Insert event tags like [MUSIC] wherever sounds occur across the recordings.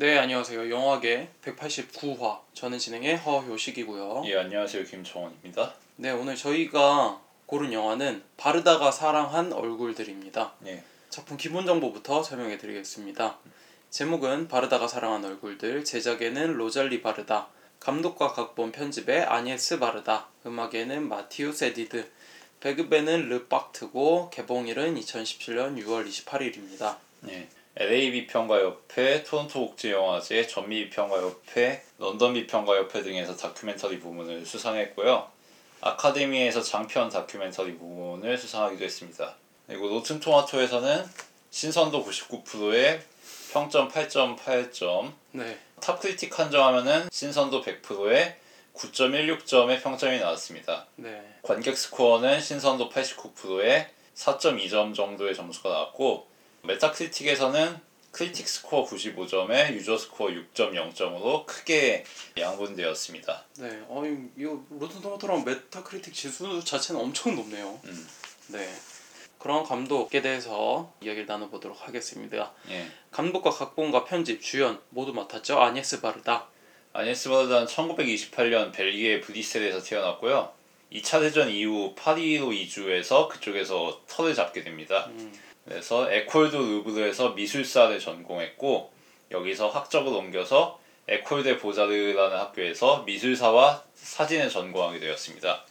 네, 안녕하세요. 영화계 189화. 저는 진행의 허효식이고요. 예 안녕하세요 김청원입니다. 네, 오늘 저희가 고른 영화는 바르다가 사랑한 얼굴들입니다. 예 작품 기본 정보부터 설명해 드리겠습니다. 제목은 바르다가 사랑한 얼굴들, 제작에는 로잘리 바르다, 감독과 각본 편집에 아니에스 바르다, 음악에는 마티우 세디드, 배급에는 르박트고 개봉일은 2017년 6월 28일입니다. 예. LA 비평가 협회, 토론토 국제 영화제, 전미 비평가 협회, 런던 비평가 협회 등에서 다큐멘터리 부문을 수상했고요. 아카데미에서 장편 다큐멘터리 부문을 수상하기도 했습니다. 그리고 로튼 토마토에서는 신선도 99%에 평점 8.8점, 네, top critic 한정하면은 신선도 100%에 9.16점의 평점이 나왔습니다. 네, 관객 스코어는 신선도 89%에 4.2점 정도의 점수가 나왔고 메타크리틱에서는 critic score 95점에 user score 6.0점으로 크게 양분되었습니다. 네. 어, 이- 이거 로튼 토마토랑 메타크리틱 지수 자체는 엄청 높네요. 음. 네. 그런 감독에 대해서 이야기를 나눠보도록 하겠습니다. 예. 감독과 각본과 편집, 주연 모두 맡았죠. 아니에스 바르다. 아니에스 바르다는 1928년 벨기에 브뤼셀에서 태어났고요. 2차 대전 이후 파리로 이주해서 그쪽에서 터를 잡게 됩니다. 음, 그래서 에콜드 루브르에서 미술사를 전공했고 여기서 학적을 옮겨서 에콜드 보자르라는 학교에서 미술사와 사진을 전공하게 되었습니다.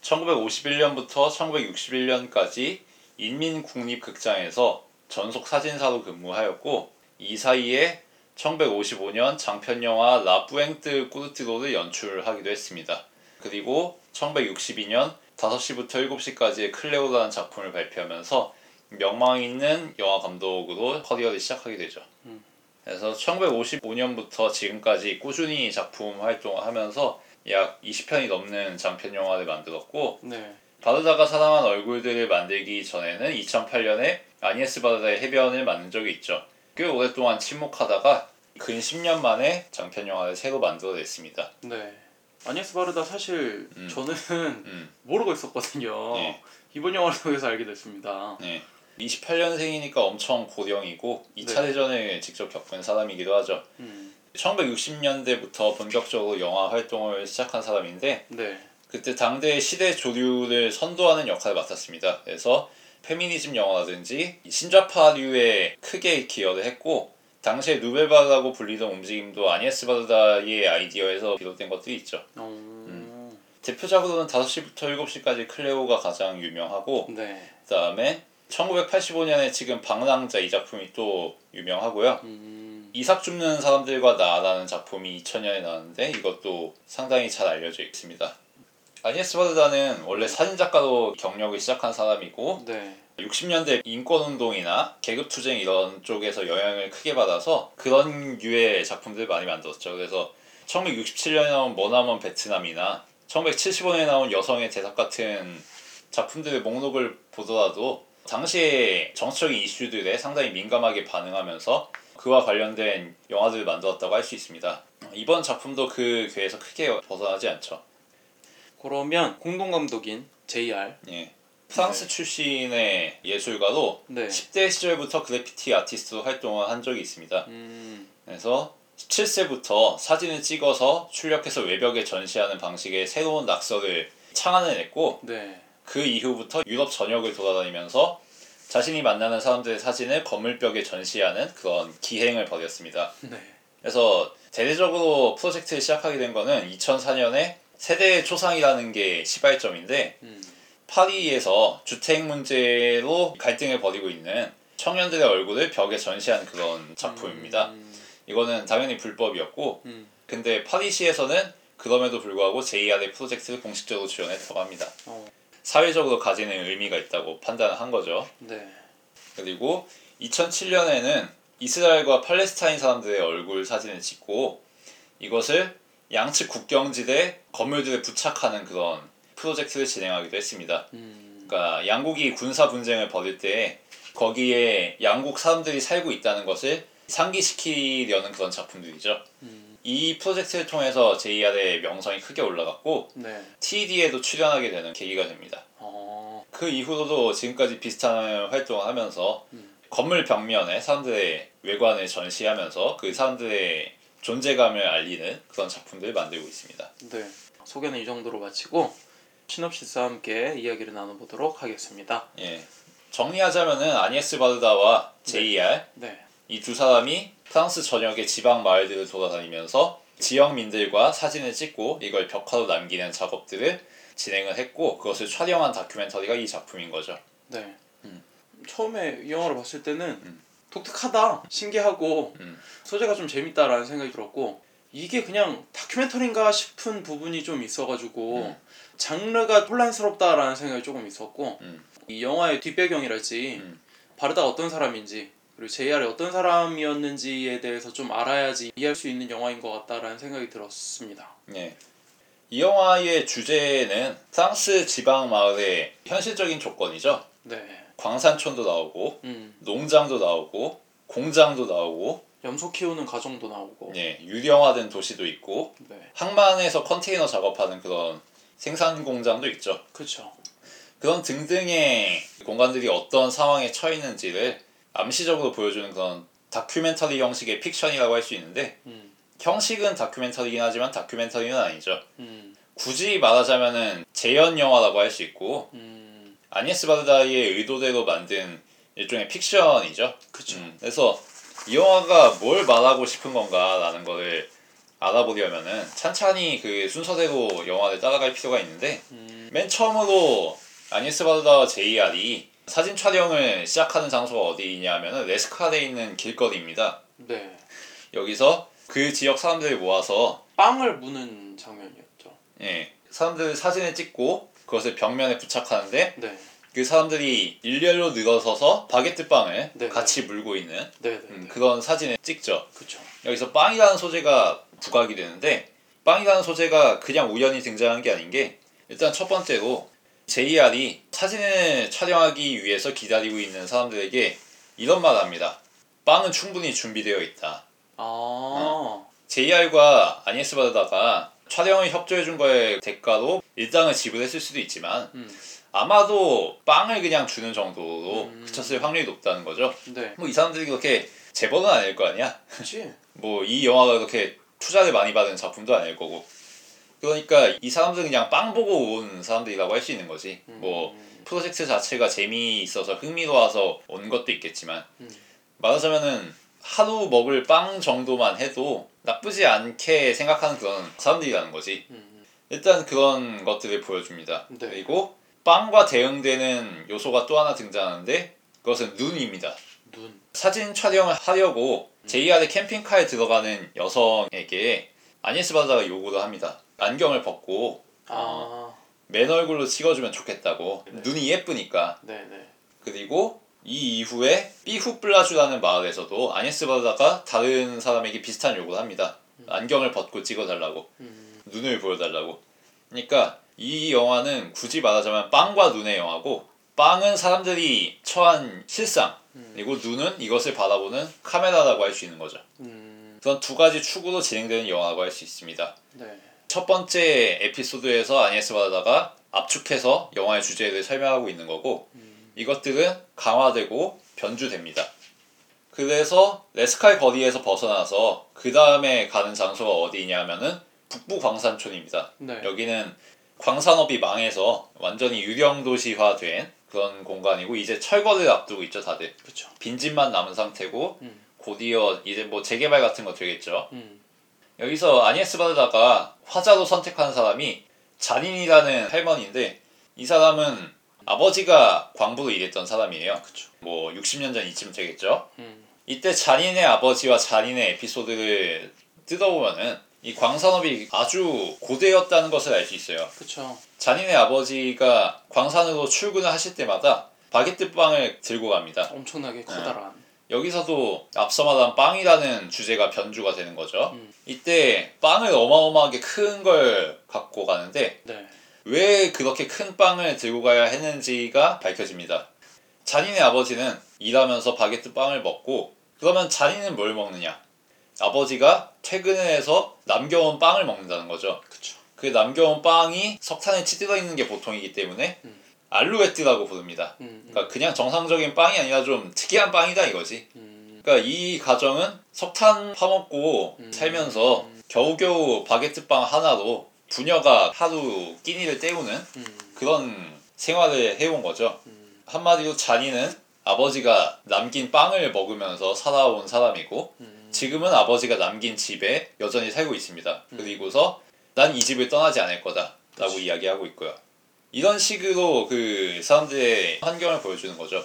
1951년부터 1961년까지 인민국립극장에서 전속 사진사로 근무하였고 이 사이에 1955년 장편 영화 라 뿌앵뜨 꾸르티로를 연출하기도 했습니다. 그리고 1962년 5시부터 7시까지의 클레오라는 작품을 발표하면서 명망 있는 영화 감독으로 커리어를 시작하게 되죠. 음. 그래서 1955년부터 지금까지 꾸준히 작품 활동을 하면서 약 20편이 넘는 장편 영화를 만들었고 네. 바르다가 사랑한 얼굴들을 만들기 전에는 2008년에 아니에스 바르다의 해변을 만든 적이 있죠. 꽤 오랫동안 침묵하다가 근 10년 만에 장편 영화를 새로 만들어냈습니다. 네. 아니에스 바르다 사실 음. 저는 음, 모르고 있었거든요. 예. 이번 영화를 통해서 알게 됐습니다. 네. 28년생이니까 엄청 고령이고 2차 네. 대전을 직접 겪은 사람이기도 하죠. 음. 1960년대부터 본격적으로 영화 활동을 시작한 사람인데 네. 그때 당대의 시대 조류를 선도하는 역할을 맡았습니다. 그래서 페미니즘 영화라든지 신좌파류에 크게 기여를 했고 당시에 누벨바르라고 불리던 움직임도 아니에스 바르다의 아이디어에서 비롯된 것들이 있죠. 어... 음. 대표작으로는 5시부터 7시까지 클레오가 가장 유명하고 네. 그다음에 1985년에 지금 방랑자 이 작품이 또 유명하고요. 음. 이삭 줍는 사람들과 나라는 작품이 2000년에 나왔는데 이것도 상당히 잘 알려져 있습니다. 아니에스 바르다는 원래 사진작가로 경력을 시작한 사람이고 네. 60년대 인권운동이나 계급투쟁 이런 쪽에서 영향을 크게 받아서 그런 류의 작품들 많이 만들었죠. 그래서 1967년에 나온 머나먼 베트남이나 1975년에 나온 여성의 대사 같은 작품들의 목록을 보더라도 당시의 정치적인 이슈들에 상당히 민감하게 반응하면서 그와 관련된 영화들을 만들었다고 할 수 있습니다. 이번 작품도 그 궤에서 크게 벗어나지 않죠. 그러면 공동 감독인 JR. 예. 프랑스 출신의 예술가로 네. 10대 시절부터 그래피티 아티스트로 활동을 한 적이 있습니다. 음. 그래서 17세부터 사진을 찍어서 출력해서 외벽에 전시하는 방식의 새로운 낙서를 창안해냈고 네. 그 이후부터 유럽 전역을 돌아다니면서 자신이 만나는 사람들의 사진을 건물벽에 전시하는 그런 기행을 벌였습니다. 네. 그래서 대대적으로 프로젝트를 시작하게 된 거는 2004년에 세대의 초상이라는 게 시발점인데 음. 파리에서 주택 문제로 갈등을 벌이고 있는 청년들의 얼굴을 벽에 전시한 그런 작품입니다. 음. 이거는 당연히 불법이었고 음. 근데 파리시에서는 그럼에도 불구하고 JR의 프로젝트를 공식적으로 지원했다고 합니다. 어. 사회적으로 가지는 의미가 있다고 판단을 한 거죠. 네. 그리고 2007년에는 이스라엘과 팔레스타인 사람들의 얼굴 사진을 찍고 이것을 양측 국경지대 건물들에 부착하는 그런 프로젝트를 진행하기도 했습니다. 음. 그러니까 양국이 군사 분쟁을 벌일 때 거기에 양국 사람들이 살고 있다는 것을 상기시키려는 그런 작품들이죠. 음. 이 프로젝트를 통해서 JR의 명성이 크게 올라갔고 네. TED에도 출연하게 되는 계기가 됩니다. 어. 그 이후로도 지금까지 비슷한 활동을 하면서 음. 건물 벽면에 사람들의 외관을 전시하면서 그 사람들의 존재감을 알리는 그런 작품들을 만들고 있습니다. 네. 소개는 이 정도로 마치고 시놉시스와 함께 이야기를 나눠보도록 하겠습니다. 예. 정리하자면은 아니에스 바르다와 JR 네. 이두 사람이 프랑스 전역의 지방 마을들을 돌아다니면서 지역민들과 사진을 찍고 이걸 벽화로 남기는 작업들을 진행을 했고 그것을 촬영한 다큐멘터리가 이 작품인 거죠. 네. 음. 처음에 이 영화를 봤을 때는 음. 독특하다, 신기하고 음. 소재가 좀 재밌다라는 생각이 들었고 이게 그냥 다큐멘터리인가 싶은 부분이 좀 있어가지고 음. 장르가 혼란스럽다라는 생각이 조금 있었고 음. 이 영화의 뒷배경이랄지 음. 바르다가 어떤 사람인지 그리고 JR이 어떤 사람이었는지에 대해서 좀 알아야지 이해할 수 있는 영화인 것 같다라는 생각이 들었습니다. 예. 이 영화의 주제는 프랑스 지방 마을의 현실적인 조건이죠. 네. 광산촌도 나오고 음. 농장도 나오고 공장도 나오고 염소 키우는 가정도 나오고. 예, 유령화된 도시도 있고 네. 항만에서 컨테이너 작업하는 그런 생산 공장도 있죠. 그렇죠. 그런 등등의 공간들이 어떤 상황에 처했는지를 암시적으로 보여주는 그런 다큐멘터리 형식의 픽션이라고 할 수 있는데 음. 형식은 다큐멘터리긴 하지만 다큐멘터리는 아니죠. 음. 굳이 말하자면은 재현 영화라고 할 수 있고 음. 아니에스 바르다의 의도대로 만든 일종의 픽션이죠. 음, 그래서 이 영화가 뭘 말하고 싶은 건가라는 거를 알아보려면은 찬찬히 그 순서대로 영화를 따라갈 필요가 있는데 음. 맨 처음으로 아니에스 바르다와 JR이 사진 촬영을 시작하는 장소가 어디냐면은 레스카르에 있는 길거리입니다. 네. 여기서 그 지역 사람들을 모아서 빵을 무는 장면이었죠. 예, 사람들 사진을 찍고 그것을 벽면에 부착하는데 네. 그 사람들이 일렬로 늘어서서 바게트 빵을 네, 같이 물고 있는 네, 네. 음, 네. 그런 사진을 찍죠. 그쵸. 여기서 빵이라는 소재가 부각이 되는데 빵이라는 소재가 그냥 우연히 등장한 게 아닌 게 일단 첫 번째로 JR이 사진을 촬영하기 위해서 기다리고 있는 사람들에게 이런 말을 합니다. 빵은 충분히 준비되어 있다. 아. JR과 아니에스 바르다가 촬영을 협조해 준 거에 대가로 일당을 지불했을 수도 있지만 음. 아마도 빵을 그냥 주는 정도로 음. 그쳤을 확률이 높다는 거죠. 네. 뭐 이 사람들이 그렇게 재벌은 아닐 거 아니야. 그치. [LAUGHS] 뭐이 영화가 그렇게 투자를 많이 받은 작품도 아닐 거고. 그러니까 이 사람들은 그냥 빵 보고 온 사람들이라고 할 수 있는 거지. 음. 뭐 프로젝트 자체가 재미있어서 흥미로워서 온 것도 있겠지만 음. 말하자면은 하루 먹을 빵 정도만 해도 나쁘지 않게 생각하는 그런 사람들이라는 거지. 음. 일단 그런 것들을 보여줍니다. 네. 그리고 빵과 대응되는 요소가 또 하나 등장하는데 그것은 눈입니다. 눈. 사진 촬영을 하려고 JR의 캠핑카에 들어가는 여성에게 아니스 바다가 요구를 합니다. 안경을 벗고 아. 맨 얼굴로 찍어주면 좋겠다고 네. 눈이 예쁘니까 네 네. 그리고 이 이후에 삐후플라주라는 마을에서도 아니스 바다가 다른 사람에게 비슷한 요구를 합니다. 안경을 벗고 찍어달라고 음. 눈을 보여달라고. 그러니까 이 영화는 굳이 말하자면 빵과 눈의 영화고 빵은 사람들이 처한 실상 음. 그리고 눈은 이것을 바라보는 카메라라고 할 수 있는 거죠. 음. 그런 두 가지 축으로 진행되는 영화라고 할 수 있습니다. 네. 첫 번째 에피소드에서 아니에스 바다가 압축해서 영화의 주제를 설명하고 있는 거고 음. 이것들은 강화되고 변주됩니다. 그래서 레스칼 거리에서 벗어나서 그 다음에 가는 장소가 어디냐면은 북부 광산촌입니다. 네. 여기는 광산업이 망해서 완전히 유령 도시화된 그런 공간이고 이제 철거를 앞두고 있죠 다들 그쵸. 빈집만 남은 상태고 음. 곧이어 이제 뭐 재개발 같은 거 되겠죠. 음. 여기서 아니에스 바르다가 화자로 선택한 사람이 잔인이라는 할머니인데 이 사람은 아버지가 광부로 일했던 사람이에요. 그쵸. 뭐 60년 전 이쯤 되겠죠. 음. 이때 잔인의 아버지와 잔인의 에피소드를 뜯어보면은 이 광산업이 아주 고대였다는 것을 알 수 있어요. 그쵸. 잔인의 아버지가 광산으로 출근을 하실 때마다 바게트 빵을 들고 갑니다. 엄청나게 커다란. 여기서도 앞서 말한 빵이라는 주제가 변주가 되는 거죠. 음. 이때 빵을 어마어마하게 큰 걸 갖고 가는데 네. 왜 그렇게 큰 빵을 들고 가야 했는지가 밝혀집니다. 잔인의 아버지는 일하면서 바게트 빵을 먹고 그러면 잔인은 뭘 먹느냐? 아버지가 퇴근을 해서 남겨온 빵을 먹는다는 거죠. 그쵸. 그 남겨온 빵이 석탄에 찌들어 있는 게 보통이기 때문에 음. 알루에트라고 부릅니다. 음, 음, 그러니까 그냥 정상적인 빵이 아니라 좀 특이한 빵이다 이거지. 음, 그러니까 이 가정은 석탄 파먹고 음. 살면서 겨우겨우 바게트 빵 하나로 부녀가 하루 끼니를 때우는 음, 그런 생활을 해온 거죠. 음, 한마디로 자니는 아버지가 남긴 빵을 먹으면서 살아온 사람이고 음, 지금은 아버지가 남긴 집에 여전히 살고 있습니다. 그리고서 난 이 집을 떠나지 않을 거다 라고 그치. 이야기하고 있고요. 이런 식으로 그 사람들의 환경을 보여주는 거죠.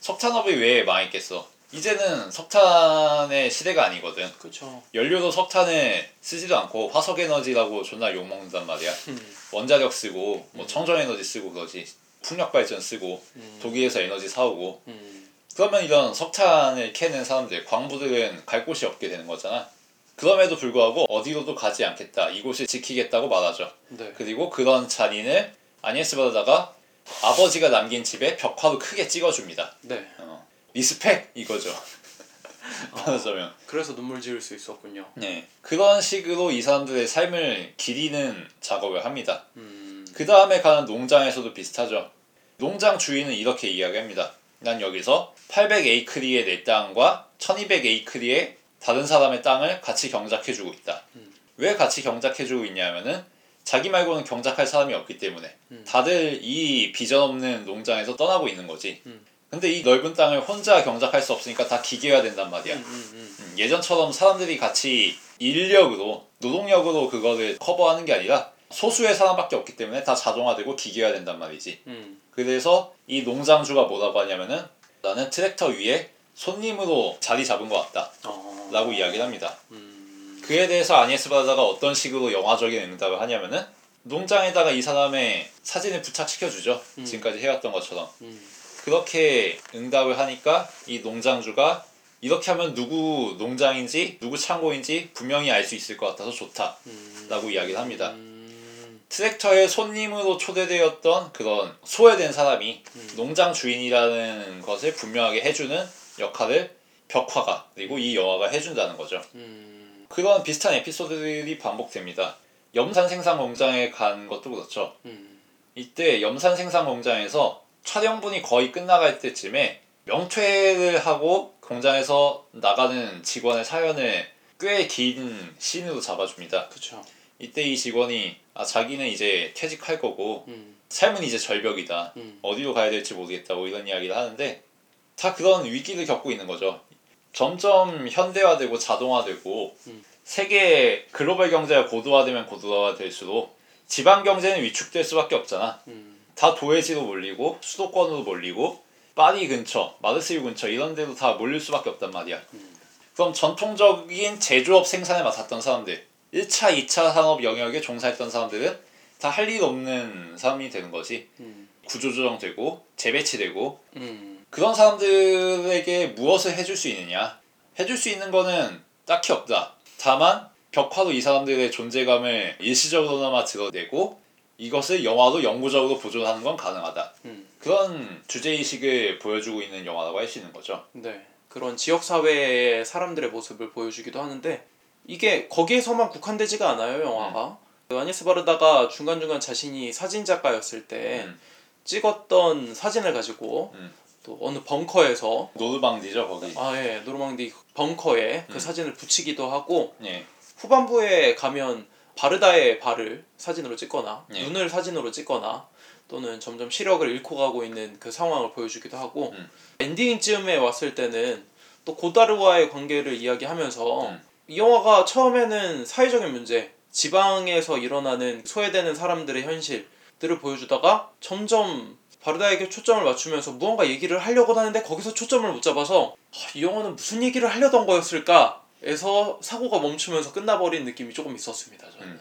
석탄업이 왜 망했겠어? 이제는 석탄의 시대가 아니거든. 그쵸. 연료도 석탄을 쓰지도 않고 화석 에너지라고 존나 욕 먹는단 말이야. 음, 원자력 쓰고 뭐 청정 에너지 쓰고 그러지. 풍력 발전 쓰고 음, 독일에서 에너지 사오고 음, 그러면 이런 석탄을 캐는 사람들, 광부들은 갈 곳이 없게 되는 거잖아. 그럼에도 불구하고 어디로도 가지 않겠다. 이곳을 지키겠다고 말하죠. 네. 그리고 그런 자닌을 아니에스 바르다가 아버지가 남긴 집에 벽화로 크게 찍어줍니다. 네. 어. respect 이거죠. [LAUGHS] 말하자면. 그래서 눈물 지을 수 있었군요. 네. 그런 식으로 이 사람들의 삶을 기리는 작업을 합니다. 음, 그 다음에 가는 농장에서도 비슷하죠. 농장 주인은 이렇게 이야기합니다. 난 여기서 800에이크리의 내 땅과 1200에이크리의 다른 사람의 땅을 같이 경작해주고 있다. 음. 왜 같이 경작해주고 있냐면은 자기 말고는 경작할 사람이 없기 때문에 음. 다들 이 비전 없는 농장에서 떠나고 있는 거지. 음. 근데 이 넓은 땅을 혼자 경작할 수 없으니까 다 기계화 된단 말이야. 음, 음, 음, 예전처럼 사람들이 같이 인력으로 노동력으로 그거를 커버하는 게 아니라 소수의 사람밖에 없기 때문에 다 자동화되고 기계화 된단 말이지. 음, 그래서 이 농장주가 뭐라고 하냐면은 나는 트랙터 위에 손님으로 자리 잡은 것 같다 어, 라고 이야기를 합니다. 음, 그에 대해서 아니에스 바다가 어떤 식으로 영화적인 응답을 하냐면은 농장에다가 이 사람의 사진을 부착시켜 주죠. 음. 지금까지 해왔던 것처럼. 음, 그렇게 응답을 하니까 이 농장주가 이렇게 하면 누구 농장인지 누구 창고인지 분명히 알 수 있을 것 같아서 좋다라고 음, 이야기를 합니다. 음, 트랙터의 손님으로 초대되었던 그런 소외된 사람이 음. 농장 주인이라는 것을 분명하게 해주는 역할을 벽화가 그리고 이 영화가 해준다는 거죠. 음, 그런 비슷한 에피소드들이 반복됩니다. 염산 생산 공장에 간 것도 그렇죠. 음, 이때 염산 생산 공장에서 촬영분이 거의 끝나갈 때쯤에 명퇴를 하고 공장에서 나가는 직원의 사연을 꽤 긴 씬으로 잡아줍니다. 그쵸. 이때 이 직원이 아 자기는 이제 퇴직할 거고 음, 삶은 이제 절벽이다. 음, 어디로 가야 될지 모르겠다고 이런 이야기를 하는데 다 그런 위기를 겪고 있는 거죠. 점점 현대화되고 자동화되고 음. 세계 글로벌 경제가 고도화되면 고도화될수록 지방 경제는 위축될 수밖에 없잖아. 음, 다 도회지로 몰리고 수도권으로 몰리고 파리 근처, 마르세유 근처 이런 데로 다 몰릴 수밖에 없단 말이야. 음. 그럼 전통적인 제조업 생산에 맡았던 사람들, 1차, 2차 산업 영역에 종사했던 사람들은 다 할 일 없는 사람이 되는 거지. 음, 구조조정되고 재배치되고 음, 그런 사람들에게 무엇을 해줄 수 있느냐? 해줄 수 있는 거는 딱히 없다. 다만 벽화로 이 사람들의 존재감을 일시적으로나마 드러내고 이것을 영화로 영구적으로 보존하는 건 가능하다. 음, 그런 주제의식을 보여주고 있는 영화라고 할 수 있는 거죠. 네. 그런 지역 사회의 사람들의 모습을 보여주기도 하는데 이게 거기에서만 국한되지가 않아요 영화가. 그 아니스 바르다가 중간 중간 자신이 사진 작가였을 때 음. 찍었던 사진을 가지고 음. 또 어느 벙커에서 노르방디죠 거기. 아예 노르망디 벙커에 그 음. 사진을 붙이기도 하고 예. 후반부에 가면 바르다의 발을 사진으로 찍거나 예. 눈을 사진으로 찍거나 또는 점점 시력을 잃고 가고 있는 그 상황을 보여주기도 하고 음. 엔딩쯤에 왔을 때는 또 고다르와의 관계를 이야기하면서 음. 이 영화가 처음에는 사회적인 문제 지방에서 일어나는 소외되는 사람들의 현실들을 보여주다가 점점 바르다에게 초점을 맞추면서 무언가 얘기를 하려고 하는데 거기서 초점을 못 잡아서 아, 이 영화는 무슨 얘기를 하려던 거였을까? 에서 사고가 멈추면서 끝나버린 느낌이 조금 있었습니다. 저는. 음.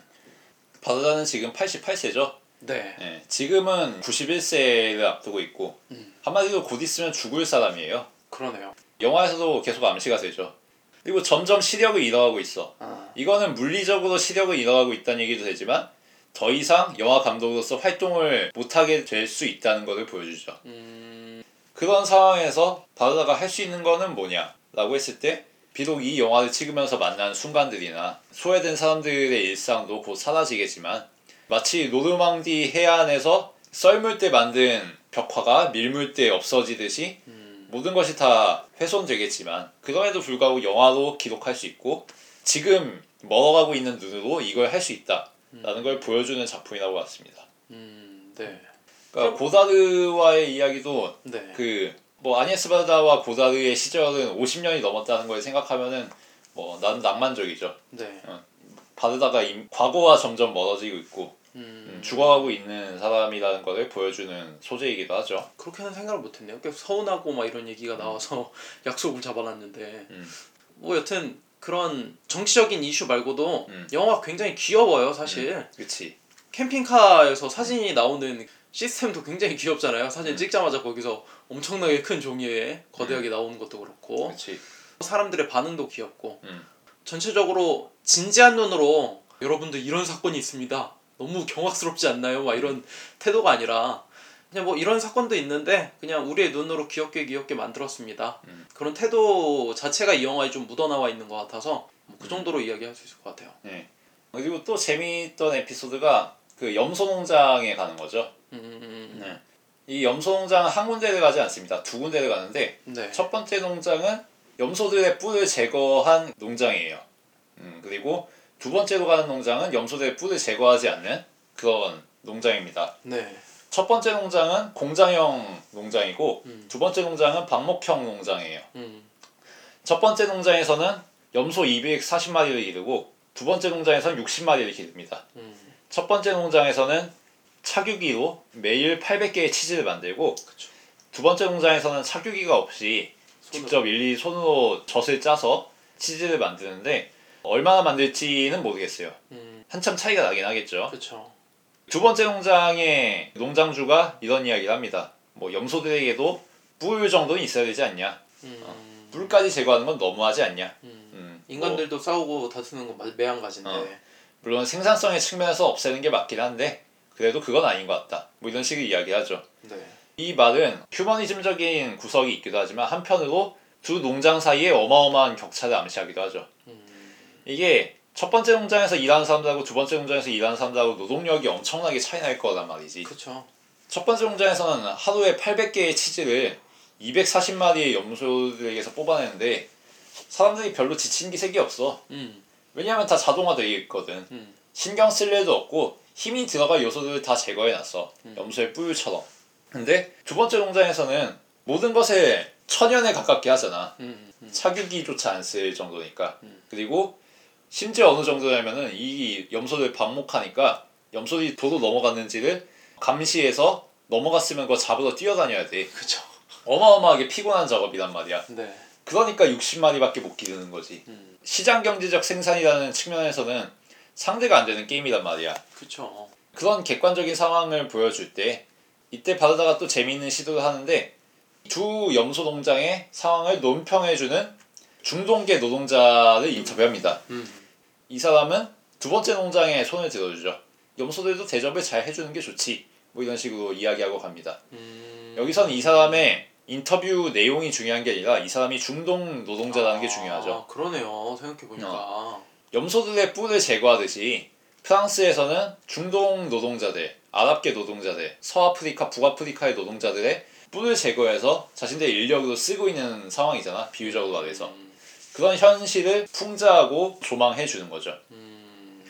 바르다는 지금 88세죠. 네. 예. 지금은 91세를 앞두고 있고 음. 한마디로 곧 있으면 죽을 사람이에요. 그러네요. 영화에서도 계속 암시가 되죠. 그리고 점점 시력을 잃어가고 있어. 아, 이거는 물리적으로 시력을 잃어가고 있다는 얘기도 되지만 더 이상 영화 감독으로서 활동을 못하게 될 수 있다는 것을 보여주죠. 음, 그런 상황에서 바르다가 할 수 있는 거는 뭐냐? 라고 했을 때 비록 이 영화를 찍으면서 만난 순간들이나 소외된 사람들의 일상도 곧 사라지겠지만 마치 노르망디 해안에서 썰물 때 만든 벽화가 밀물 때 없어지듯이 음, 모든 것이 다 훼손되겠지만 그럼에도 불구하고 영화로 기록할 수 있고 지금 멀어가고 있는 눈으로 이걸 할 수 있다 라는 걸 보여주는 작품이라고 봤습니다. 음, 네, 그러니까 고다르와의 이야기도 네, 그뭐 아니에스 바르다와 고다르의 시절은 50년이 넘었다는 걸 생각하면은 뭐 나는 낭만적이죠. 네, 바르다가 임- 과거와 점점 멀어지고 있고 음, 음, 죽어가고 있는 사람이라는 것을 보여주는 소재이기도 하죠. 그렇게는 생각을 못했네요. 계속 서운하고 막 이런 얘기가 나와서 [LAUGHS] 약속을 잡아놨는데 음. 뭐 여튼 그런 정치적인 이슈 말고도 음. 영화가 굉장히 귀여워요 사실 그치. 캠핑카에서 사진이 나오는 시스템도 굉장히 귀엽잖아요 사진 음. 찍자마자 거기서 엄청나게 큰 종이에 거대하게 나오는 것도 그렇고 그치. 사람들의 반응도 귀엽고 음. 전체적으로 진지한 눈으로 여러분들 이런 사건이 있습니다. 너무 경악스럽지 않나요? 막 이런 태도가 아니라 그냥 뭐 이런 사건도 있는데 그냥 우리의 눈으로 귀엽게 귀엽게 만들었습니다. 음. 그런 태도 자체가 이 영화에 좀 묻어나와 있는 것 같아서 뭐그 음. 정도로 이야기할 수 있을 것 같아요. 네. 그리고 또 재미있던 에피소드가 그 염소 농장에 가는 거죠. 음, 음, 음, 네. 이 염소 농장은 한 군데를 가지 않습니다. 두 군데를 가는데 음. 네. 첫 번째 농장은 염소들의 뿔을 제거한 농장이에요. 음, 그리고 두 번째로 가는 농장은 염소들의 뿔을 제거하지 않는 그런 농장입니다. 네. 첫 번째 농장은 공장형 농장이고 음. 두 번째 농장은 방목형 농장이에요. 음. 첫 번째 농장에서는 염소 240마리를 기르고 두 번째 농장에서는 60마리를 기릅니다. 음. 첫 번째 농장에서는 착유기로 매일 800개의 치즈를 만들고 그쵸. 두 번째 농장에서는 착유기가 없이 손으로. 직접 일일이 손으로 젖을 짜서 치즈를 만드는데 얼마나 만들지는 모르겠어요. 음. 한참 차이가 나긴 하겠죠. 그렇죠. 두 번째 농장의 농장주가 이런 이야기를 합니다. 뭐 염소들에게도 뿔 정도는 있어야 되지 않냐? 음. 뿔까지 제거하는 건 너무하지 않냐? 음. 음, 뭐 인간들도 싸우고 다투는 건 매한가지인데. 어. 물론 생산성의 측면에서 없애는 게 맞긴 한데 그래도 그건 아닌 것 같다. 뭐 이런 식의 이야기하죠. 네. 이 말은 휴머니즘적인 구석이 있기도 하지만 한편으로 두 농장 사이에 어마어마한 격차를 암시하기도 하죠. 음. 이게 첫 번째 농장에서 일하는 사람들하고 두 번째 농장에서 일하는 사람들하고 노동력이 엄청나게 차이 날 거란 말이지. 그렇죠. 첫 번째 농장에서는 하루에 800개의 치즈를 240마리의 염소들에게서 뽑아내는데 사람들이 별로 지친 기색이 없어. 음. 왜냐하면 다 자동화되어 있거든. 음. 신경 쓸 일도 없고 힘이 들어갈 요소들을 다 제거해놨어. 음. 염소의 뿔처럼. 근데 두 번째 농장에서는 모든 것을 천연에 가깝게 하잖아. 음. 음. 착유기조차 안 쓸 정도니까. 음. 그리고 심지어 어느 정도냐면은 이 염소들 방목하니까 염소들이 도로 넘어갔는지를 감시해서 넘어갔으면 그거 잡으러 뛰어다녀야 돼. 그렇죠. 어마어마하게 피곤한 작업이란 말이야. 네. 그러니까 60마리밖에 못 기르는 거지. 음. 시장 경제적 생산이라는 측면에서는 상대가 안 되는 게임이란 말이야. 그렇죠. 그런 객관적인 상황을 보여줄 때 이때 바르다가 또 재미있는 시도를 하는데 두 염소 농장의 상황을 논평해주는 중동계 노동자를 인터뷰합니다. 음. 이 사람은 두 번째 농장에 손을 들어주죠. 염소들도 대접을 잘 해주는 게 좋지. 뭐 이런 식으로 이야기하고 갑니다. 음. 여기서는 이 사람의 인터뷰 내용이 중요한 게 아니라 이 사람이 중동 노동자라는 게 중요하죠. 아, 그러네요. 생각해 보니까. 염소들의 뿔을 제거하듯이 프랑스에서는 중동 노동자들, 아랍계 노동자들, 서아프리카, 북아프리카의 노동자들의 뿔을 제거해서 자신들의 인력으로 쓰고 있는 상황이잖아. 비유적으로 말해서. 음. 그런 현실을 풍자하고 조망해 주는 거죠. 음.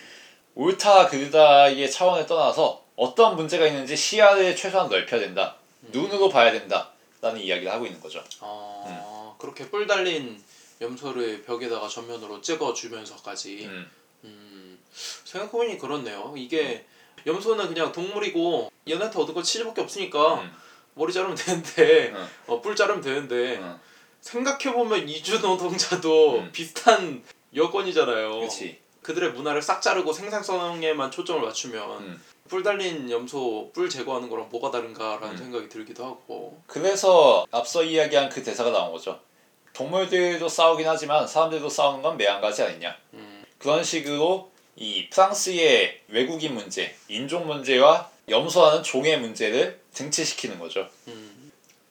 옳다 그르다의 차원을 떠나서 어떤 문제가 있는지 시야를 최소한 넓혀야 된다. 눈으로 봐야 된다. 라는 이야기를 하고 있는 거죠. 아 그렇게 뿔 달린 염소를 벽에다가 전면으로 찍어주면서까지 음, 음, 생각해보니 그렇네요. 이게 염소는 그냥 동물이고 얘네한테 얻을 거 치즈밖에 없으니까 음. 머리 자르면 되는데 음. 어, 뿔 자르면 되는데 음. 생각해보면 이주 노동자도 음. 비슷한 여건이잖아요. 그렇지. 그들의 문화를 싹 자르고 생산성에만 초점을 맞추면 음. 뿔 달린 염소 뿔 제거하는 거랑 뭐가 다른가라는 음. 생각이 들기도 하고 그래서 앞서 이야기한 그 대사가 나온 거죠. 동물들도 싸우긴 하지만 사람들도 싸우는 건 매한가지 아니냐. 음, 그런 식으로 이 프랑스의 외국인 문제, 인종 문제와 염소하는 종의 문제를 등치시키는 거죠. 음,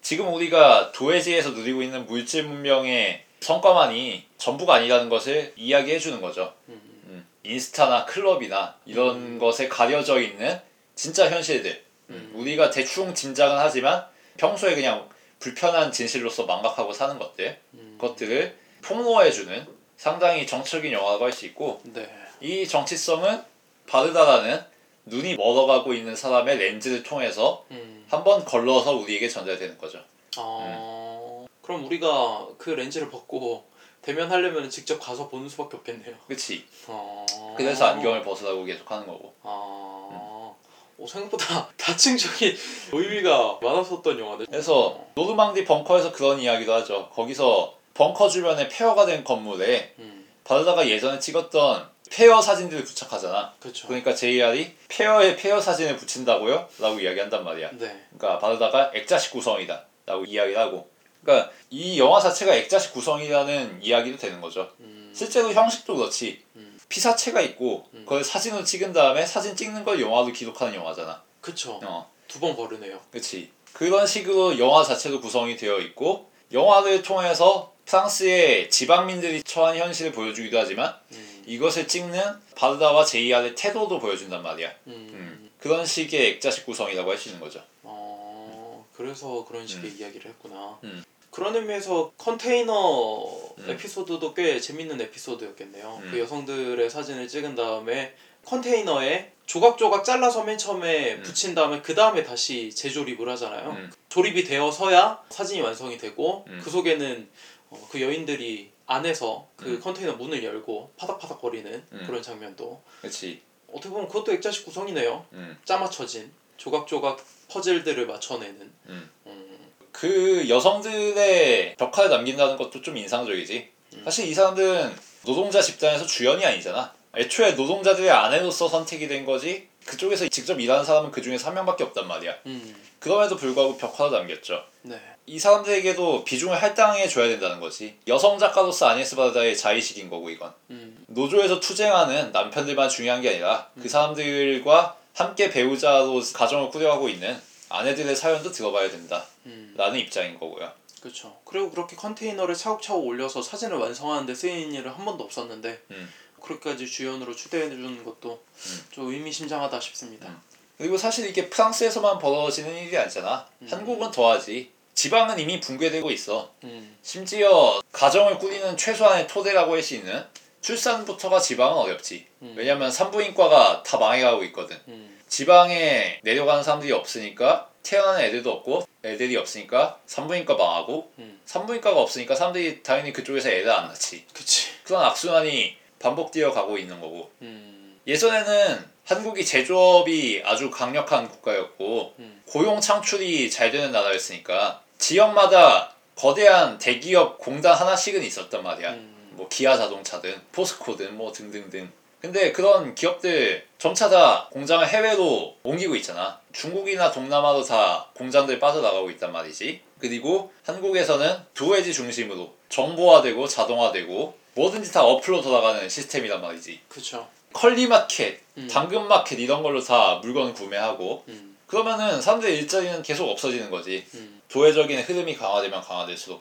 지금 우리가 도회지에서 누리고 있는 물질 문명의 성과만이 전부가 아니라는 것을 이야기해 주는 거죠. 음, 음, 인스타나 클럽이나 이런 음. 것에 가려져 있는 진짜 현실들 음. 우리가 대충 짐작은 하지만 평소에 그냥 불편한 진실로서 망각하고 사는 것들 음. 것들을 폭로해주는 상당히 정치적인 영화라고 할 수 있고 네. 이 정치성은 바르다라는 눈이 멀어가고 있는 사람의 렌즈를 통해서 음. 한번 걸러서 우리에게 전달되는 거죠. 아 그럼 우리가 그 렌즈를 벗고 대면하려면 직접 가서 보는 수밖에 없겠네요. 그치? 아. 그래서 안경을 벗으라고 계속 하는 거고. 아. 오, 생각보다 [LAUGHS] 다층적인 의미가 많았었던 영화네. 그래서 노르망디 벙커에서 그런 이야기도 하죠. 거기서 벙커 주변에 폐허가 된 건물에 음. 바르다가 예전에 찍었던 폐허 사진들을 부착하잖아. 그렇죠. 그러니까 JR이 폐허에 폐허 사진을 붙인다고요? 라고 이야기한단 말이야. 네. 그러니까 바르다가 액자식 구성이다. 라고 이야기를 하고. 그러니까 이 영화 자체가 액자식 구성이라는 이야기도 되는 거죠. 음. 실제로 형식도 그렇지. 음. 피사체가 있고 음. 그걸 사진으로 찍은 다음에 사진 찍는 걸 영화로 기록하는 영화잖아. 그쵸. 어, 두번 거르네요. 그렇지. 그런 식으로 영화 자체도 구성이 되어 있고 영화를 통해서 프랑스의 지방민들이 처한 현실을 보여주기도 하지만 음. 이것을 찍는 바르다와 JR의 태도도 보여준단 말이야. 음. 음. 그런 식의 액자식 구성이라고 할 수 있는 거죠. 어, 그래서 그런 식의 이야기를 했구나. 음. 그런 의미에서 컨테이너 음. 에피소드도 꽤 재밌는 에피소드였겠네요. 음. 그 여성들의 사진을 찍은 다음에 컨테이너에 조각조각 잘라서 맨 처음에 음. 붙인 다음에 그 다음에 다시 재조립을 하잖아요. 음. 조립이 되어서야 사진이 완성이 되고 음. 그 속에는 어, 그 여인들이 안에서 그 음. 컨테이너 문을 열고 파닥파닥거리는 음. 그런 장면도 그렇지. 어떻게 보면 그것도 액자식 구성이네요. 음. 짜맞춰진 조각조각 퍼즐들을 맞춰내는. 음. 음, 그 여성들의 벽화를 남긴다는 것도 좀 인상적이지. 음. 사실 이 사람들은 노동자 집단에서 주연이 아니잖아. 애초에 노동자들의 아내로서 선택이 된 거지. 그쪽에서 직접 일하는 사람은 그 중에 3명밖에 없단 말이야. 음, 그럼에도 불구하고 벽화도 남겼죠. 네. 이 사람들에게도 비중을 할당해 줘야 된다는 거지. 여성 작가로서 아니에스 바다의 자의식인 거고 이건. 음, 노조에서 투쟁하는 남편들만 중요한 게 아니라 그 사람들과 함께 배우자로 가정을 꾸려가고 있는 아내들의 사연도 들어봐야 된다라는 음, 입장인 거고요. 그렇죠. 그리고 그렇게 컨테이너를 차곡차곡 올려서 사진을 완성하는데 쓰인 일은 한 번도 없었는데 음. 그렇게까지 주연으로 추대해 주는 것도 음. 좀 의미심장하다 싶습니다. 음. 그리고 사실 이게 프랑스에서만 벌어지는 일이 아니잖아. 한국은 더하지. 지방은 이미 붕괴되고 있어. 음, 심지어 가정을 꾸리는 최소한의 토대라고 할 수 있는 출산부터가 지방은 어렵지. 음. 왜냐면 산부인과가 다 망해가고 있거든. 음, 지방에 내려가는 사람들이 없으니까 태어나는 애들도 없고 애들이 없으니까 산부인과 망하고 음, 산부인과가 없으니까 사람들이 당연히 그쪽에서 애를 안 낳지. 그치. 그런 악순환이 반복되어 가고 있는 거고 음, 예전에는 한국이 제조업이 아주 강력한 국가였고 음, 고용 창출이 잘 되는 나라였으니까 지역마다 거대한 대기업 공단 하나씩은 있었단 말이야. 음, 뭐 기아 자동차든 포스코든 뭐 등등등. 근데 그런 기업들 점차 다 공장을 해외로 옮기고 있잖아. 중국이나 동남아도 다 공장들 빠져나가고 있단 말이지. 그리고 한국에서는 도해지 중심으로 정보화되고 자동화되고 뭐든지 다 어플로 돌아가는 시스템이란 말이지. 그쵸. 컬리마켓, 음. 당근마켓 이런 걸로 다 물건 구매하고 음, 그러면은 사람들의 일자리는 계속 없어지는 거지. 음, 도회적인 흐름이 강화되면 강화될수록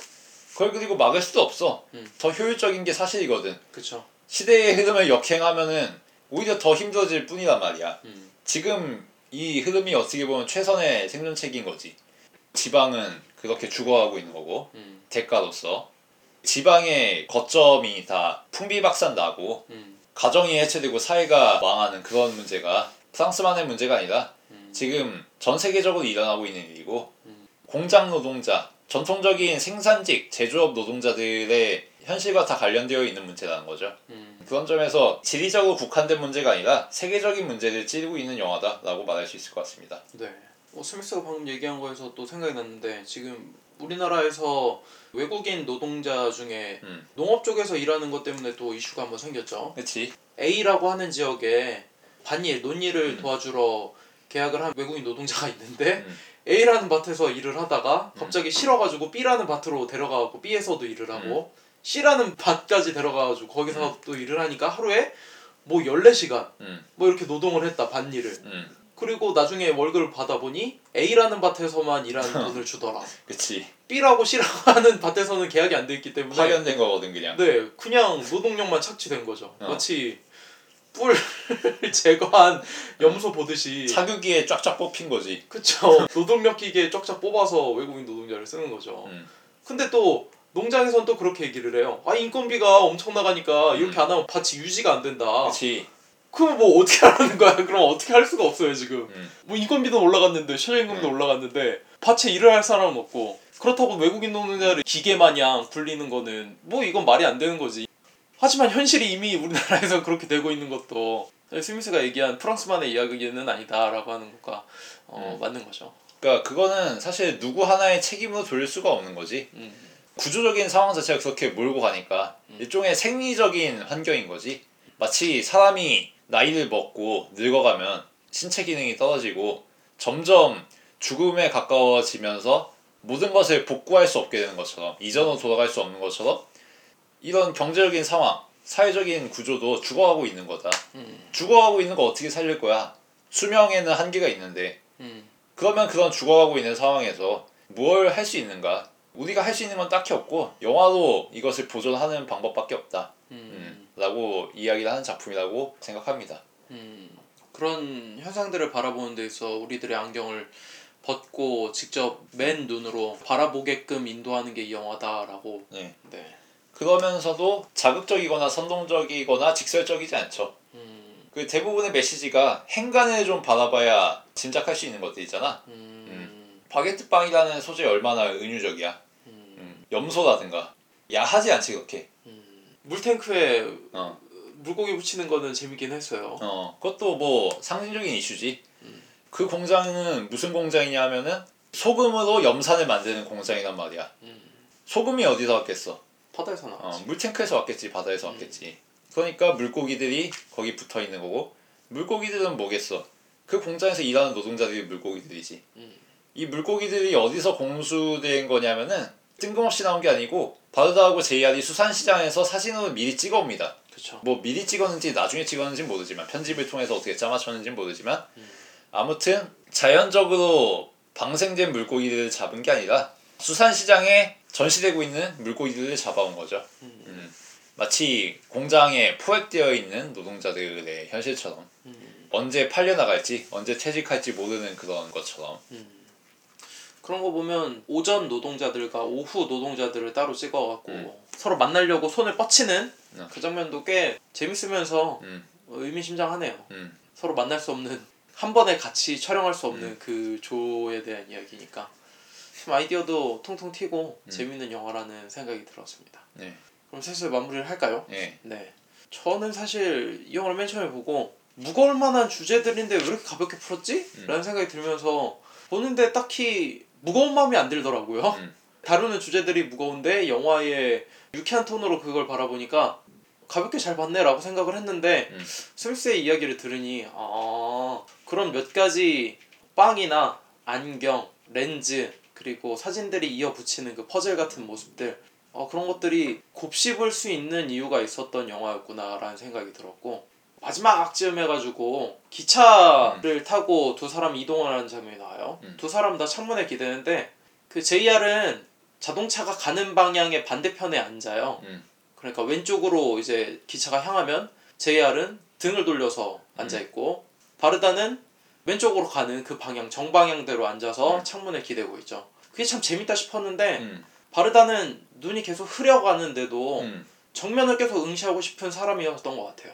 그걸 그리고 막을 수도 없어. 음. 더 효율적인 게 사실이거든. 그쵸. 시대의 흐름을 역행하면은 오히려 더 힘들어질 뿐이란 말이야. 음, 지금 이 흐름이 어떻게 보면 최선의 생존책인 거지. 지방은 그렇게 죽어가고 있는 거고 음, 대가로서 지방의 거점이 다 풍비박산 나고 음, 가정이 해체되고 사회가 망하는 그런 문제가 프랑스만의 문제가 아니라 음, 지금 전 세계적으로 일어나고 있는 일이고 음. 공장 노동자, 전통적인 생산직, 제조업 노동자들의 현실과 다 관련되어 있는 문제라는 거죠. 음, 그런 점에서 지리적으로 국한된 문제가 아니라 세계적인 문제를 찌르고 있는 영화다라고 말할 수 있을 것 같습니다. 네. 어, 스미스가 방금 얘기한 거에서 또 생각이 났는데 지금 우리나라에서 외국인 노동자 중에 음. 농업 쪽에서 일하는 것 때문에 또 이슈가 한번 생겼죠. 그렇지? A라고 하는 지역에 반일, 논일을 음. 도와주러 계약을 한 외국인 노동자가 있는데 음. A라는 밭에서 일을 하다가 갑자기 싫어가지고 B라는 밭으로 데려가고 B에서도 일을 하고 C라는 밭까지 데려가가지고 거기서 또 일을 하니까 하루에 뭐 14시간 음, 뭐 이렇게 노동을 했다 반일을 음, 그리고 나중에 월급을 받아보니 A라는 밭에서만 일하는 돈을 주더라 그렇지. B라고 C라고 하는 밭에서는 계약이 안 돼 있기 때문에 파견된 거거든 그냥. 네, 그냥 노동력만 착취된 거죠. 어. 마치 뿔을 [LAUGHS] 제거한 염소 보듯이 차규기에 쫙쫙 뽑힌 거지. 그쵸 [LAUGHS] 노동력 기계 쫙쫙 뽑아서 외국인 노동자를 쓰는 거죠. 음. 근데 또 농장에선 또 그렇게 얘기를 해요. 아 인건비가 엄청 나가니까 이렇게 음. 안 하면 밭이 유지가 안 된다. 그렇지. 그럼 뭐 어떻게 하라는 거야? 그럼 어떻게 할 수가 없어요 지금. 음. 뭐 인건비도 올라갔는데 최저임금도 음. 올라갔는데 밭에 일을 할 사람은 없고 그렇다고 외국인 노동자를 기계 마냥 굴리는 거는 뭐 이건 말이 안 되는 거지. 하지만 현실이 이미 우리나라에서 그렇게 되고 있는 것도 스미스가 얘기한 프랑스만의 이야기는 아니다라고 하는 것과 어, 음. 맞는 거죠. 그러니까 그거는 사실 누구 하나의 책임으로 돌릴 수가 없는 거지. 음. 구조적인 상황 자체가 그렇게 몰고 가니까 음. 일종의 생리적인 환경인 거지. 마치 사람이 나이를 먹고 늙어가면 신체 기능이 떨어지고 점점 죽음에 가까워지면서 모든 것을 복구할 수 없게 되는 것처럼 이전으로 돌아갈 수 없는 것처럼 이런 경제적인 상황, 사회적인 구조도 죽어가고 있는 거다. 음. 죽어가고 있는 거 어떻게 살릴 거야? 수명에는 한계가 있는데 음. 그러면 그런 죽어가고 있는 상황에서 뭘 할 수 있는가? 우리가 할 수 있는 건 딱히 없고 영화로 이것을 보존하는 방법밖에 없다. 음. 음, 라고 이야기를 하는 작품이라고 생각합니다. 음, 그런 현상들을 바라보는 데 있어 우리들의 안경을 벗고 직접 맨 눈으로 바라보게끔 인도하는 게 이 영화다라고 네. 네. 그러면서도 자극적이거나 선동적이거나 직설적이지 않죠. 음, 그 대부분의 메시지가 행간을 좀 바라봐야 짐작할 수 있는 것들이잖아. 음, 바게트 빵이라는 소재 얼마나 은유적이야. 음, 음, 염소라든가 야하지 않지 그렇게. 음. 물탱크에 어. 물고기 붙이는 거는 재밌긴 했어요. 어, 그것도 뭐 상징적인 이슈지. 음. 그 공장은 무슨 공장이냐 하면은 소금으로 염산을 만드는 공장이란 말이야. 음, 소금이 어디서 왔겠어? 바다에서 어, 나왔지. 물탱크에서 왔겠지, 바다에서 음. 왔겠지. 그러니까 물고기들이 거기 붙어 있는 거고, 물고기들은 뭐겠어? 그 공장에서 일하는 노동자들이 물고기들이지. 음. 이 물고기들이 어디서 공수된 거냐면은 뜬금없이 나온 게 아니고 바르다하고 JR이 수산시장에서 사진으로 미리 찍어옵니다. 그쵸. 뭐 미리 찍었는지 나중에 찍었는지 모르지만 편집을 통해서 어떻게 짜맞췄는지 모르지만 음. 아무튼 자연적으로 방생된 물고기들을 잡은 게 아니라 수산시장에 전시되고 있는 물고기들을 잡아온 거죠. 음, 음. 마치 공장에 포획되어 있는 노동자들의 현실처럼 음, 언제 팔려나갈지 언제 퇴직할지 모르는 그런 것처럼 음. 그런 거 보면 오전 노동자들과 오후 노동자들을 따로 찍어갖고 음. 서로 만나려고 손을 뻗치는 음. 그 장면도 꽤 재밌으면서 음, 의미심장하네요. 음. 서로 만날 수 없는 한 번에 같이 촬영할 수 없는 음. 그 조에 대한 이야기니까 좀 아이디어도 통통 튀고 음. 재밌는 영화라는 생각이 들었습니다. 네. 그럼 슬슬 마무리를 할까요? 예. 네. 저는 사실 이 영화를 맨 처음에 보고 무거울 만한 주제들인데 왜 이렇게 가볍게 풀었지? 음. 라는 생각이 들면서 보는데 딱히 무거운 마음이 안 들더라고요. 음. [LAUGHS] 다루는 주제들이 무거운데 영화의 유쾌한 톤으로 그걸 바라보니까 가볍게 잘 봤네라고 생각을 했는데 음. 스미스의 이야기를 들으니 아 그런 몇 가지 빵이나 안경, 렌즈 그리고 사진들이 이어 붙이는 그 퍼즐 같은 모습들 어, 그런 것들이 곱씹을 수 있는 이유가 있었던 영화였구나라는 생각이 들었고 마지막 즈음해가지고 기차를 타고 두 사람이 이동을 하는 장면이 나와요. 음. 두 사람 다 창문에 기대는데 그 JR은 자동차가 가는 방향의 반대편에 앉아요. 음. 그러니까 왼쪽으로 이제 기차가 향하면 JR은 등을 돌려서 앉아 있고 바르다는 왼쪽으로 가는 그 방향 정방향대로 앉아서 음. 창문에 기대고 있죠. 그게 참 재밌다 싶었는데 음. 바르다는 눈이 계속 흐려가는데도 음. 정면을 계속 응시하고 싶은 사람이었던 것 같아요.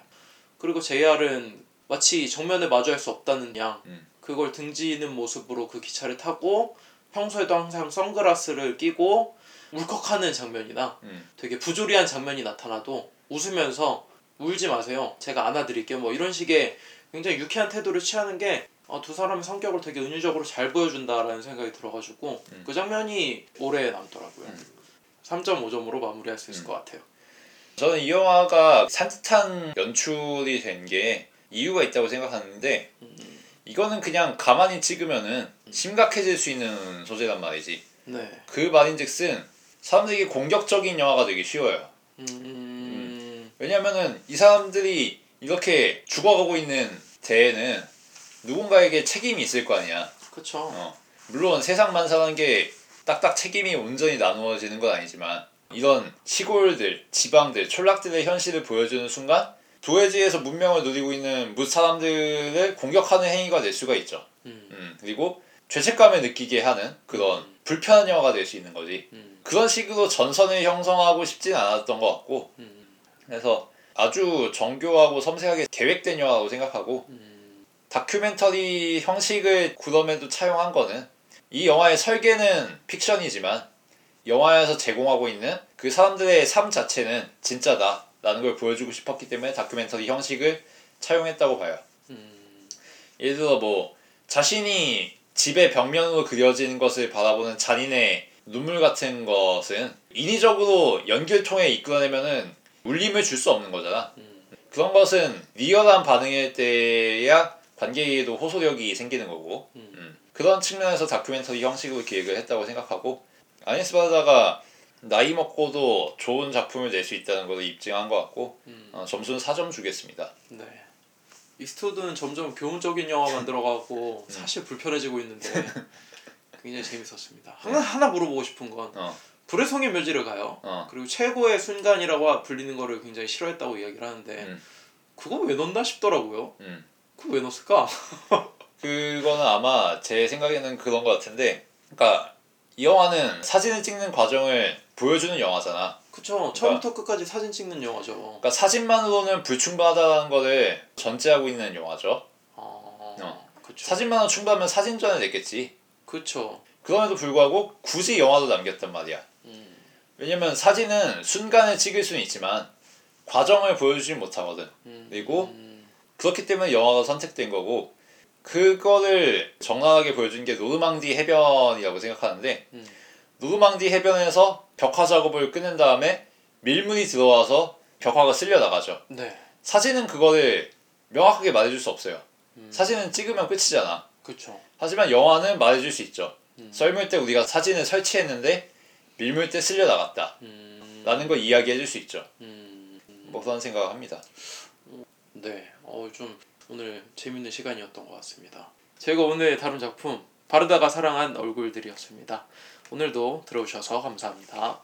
그리고 JR은 마치 정면에 마주할 수 없다는 양 음. 그걸 등지는 모습으로 그 기차를 타고 평소에도 항상 선글라스를 끼고 울컥하는 장면이나 음. 되게 부조리한 장면이 나타나도 웃으면서 울지 마세요. 제가 안아드릴게요. 뭐 이런 식의 굉장히 유쾌한 태도를 취하는 게 어, 두 사람의 성격을 되게 은유적으로 잘 보여준다라는 생각이 들어가지고 음. 그 장면이 오래 남더라고요. 음. 3.5점으로 마무리할 수 있을 음. 것 같아요. 저는 이 영화가 산뜻한 연출이 된 게 이유가 있다고 생각하는데 음, 이거는 그냥 가만히 찍으면은 심각해질 수 있는 소재란 말이지. 네. 그 말인즉슨 사람들이 공격적인 영화가 되기 쉬워요. 음, 왜냐면은 이 사람들이 이렇게 죽어가고 있는 데에는 누군가에게 책임이 있을 거 아니야. 그쵸. 어. 물론 세상 만사라는 게 딱딱 책임이 온전히 나누어지는 건 아니지만 이런 시골들, 지방들, 촌락들의 현실을 보여주는 순간 도해지에서 문명을 누리고 있는 무 사람들을 공격하는 행위가 될 수가 있죠. 음. 음, 그리고 죄책감을 느끼게 하는 그런 불편한 영화가 될 수 있는 거지. 음. 그런 식으로 전선을 형성하고 싶진 않았던 것 같고 음. 그래서 아주 정교하고 섬세하게 계획된 영화라고 생각하고 음. 다큐멘터리 형식을 그럼에도 차용한 거는 이 영화의 설계는 픽션이지만 영화에서 제공하고 있는 그 사람들의 삶 자체는 진짜다 라는 걸 보여주고 싶었기 때문에 다큐멘터리 형식을 차용했다고 봐요. 음. 예를 들어 뭐 자신이 집의 벽면으로 그려진 것을 바라보는 잔인의 눈물 같은 것은 인위적으로 연기를 통해 이끌어내면은 울림을 줄 수 없는 거잖아. 음. 그런 것은 리얼한 반응일 때야 관객에게도 호소력이 생기는 거고 음. 음. 그런 측면에서 다큐멘터리 형식으로 기획을 했다고 생각하고 아니스 바다가 나이 먹고도 좋은 작품을 낼 수 있다는 걸 입증한 것 같고 음. 어, 점수는 4점 주겠습니다. 네. 이스트우드는 점점 교훈적인 영화 만들어가고 음. 사실 불편해지고 있는데 [LAUGHS] 굉장히 재밌었습니다. 하나 하나 물어보고 싶은 건 어, 불의 성의 묘지를 가요. 어. 그리고 최고의 순간이라고 불리는 거를 굉장히 싫어했다고 이야기를 하는데 음. 그거 왜 넣나 싶더라고요. 음. 그거 왜 넣었을까? 그거는 아마 제 생각에는 그런 것 같은데 그러니까 이 영화는 사진을 찍는 과정을 보여주는 영화잖아. 그쵸. 처음부터 끝까지 사진 찍는 영화죠. 그러니까 사진만으로는 불충분하다는 거를 전제하고 있는 영화죠. 아, 어. 그쵸. 사진만으로 충분하면 사진전을 냈겠지. 그쵸. 그럼에도 불구하고 굳이 영화도 남겼단 말이야. 음. 왜냐면 사진은 순간을 찍을 수는 있지만 과정을 보여주지 못하거든. 음. 그리고 음. 그렇기 때문에 영화가 선택된 거고 그거를 적나라하게 보여준 게 노르망디 해변이라고 생각하는데 음. 노르망디 해변에서 벽화 작업을 끝낸 다음에 밀물이 들어와서 벽화가 쓸려 나가죠. 네. 사진은 그거를 명확하게 말해줄 수 없어요. 음. 사진은 찍으면 끝이잖아. 그쵸. 하지만 영화는 말해줄 수 있죠. 음. 썰물 때 우리가 사진을 설치했는데 밀물 때 쓸려 나갔다. 음. 라는 걸 이야기해줄 수 있죠. 음. 뭐 그런 생각을 합니다. 네, 어, 좀 오늘 재밌는 시간이었던 것 같습니다. 제가 오늘 다룬 작품 바르다가 사랑한 얼굴들이었습니다. 오늘도 들어오셔서 감사합니다.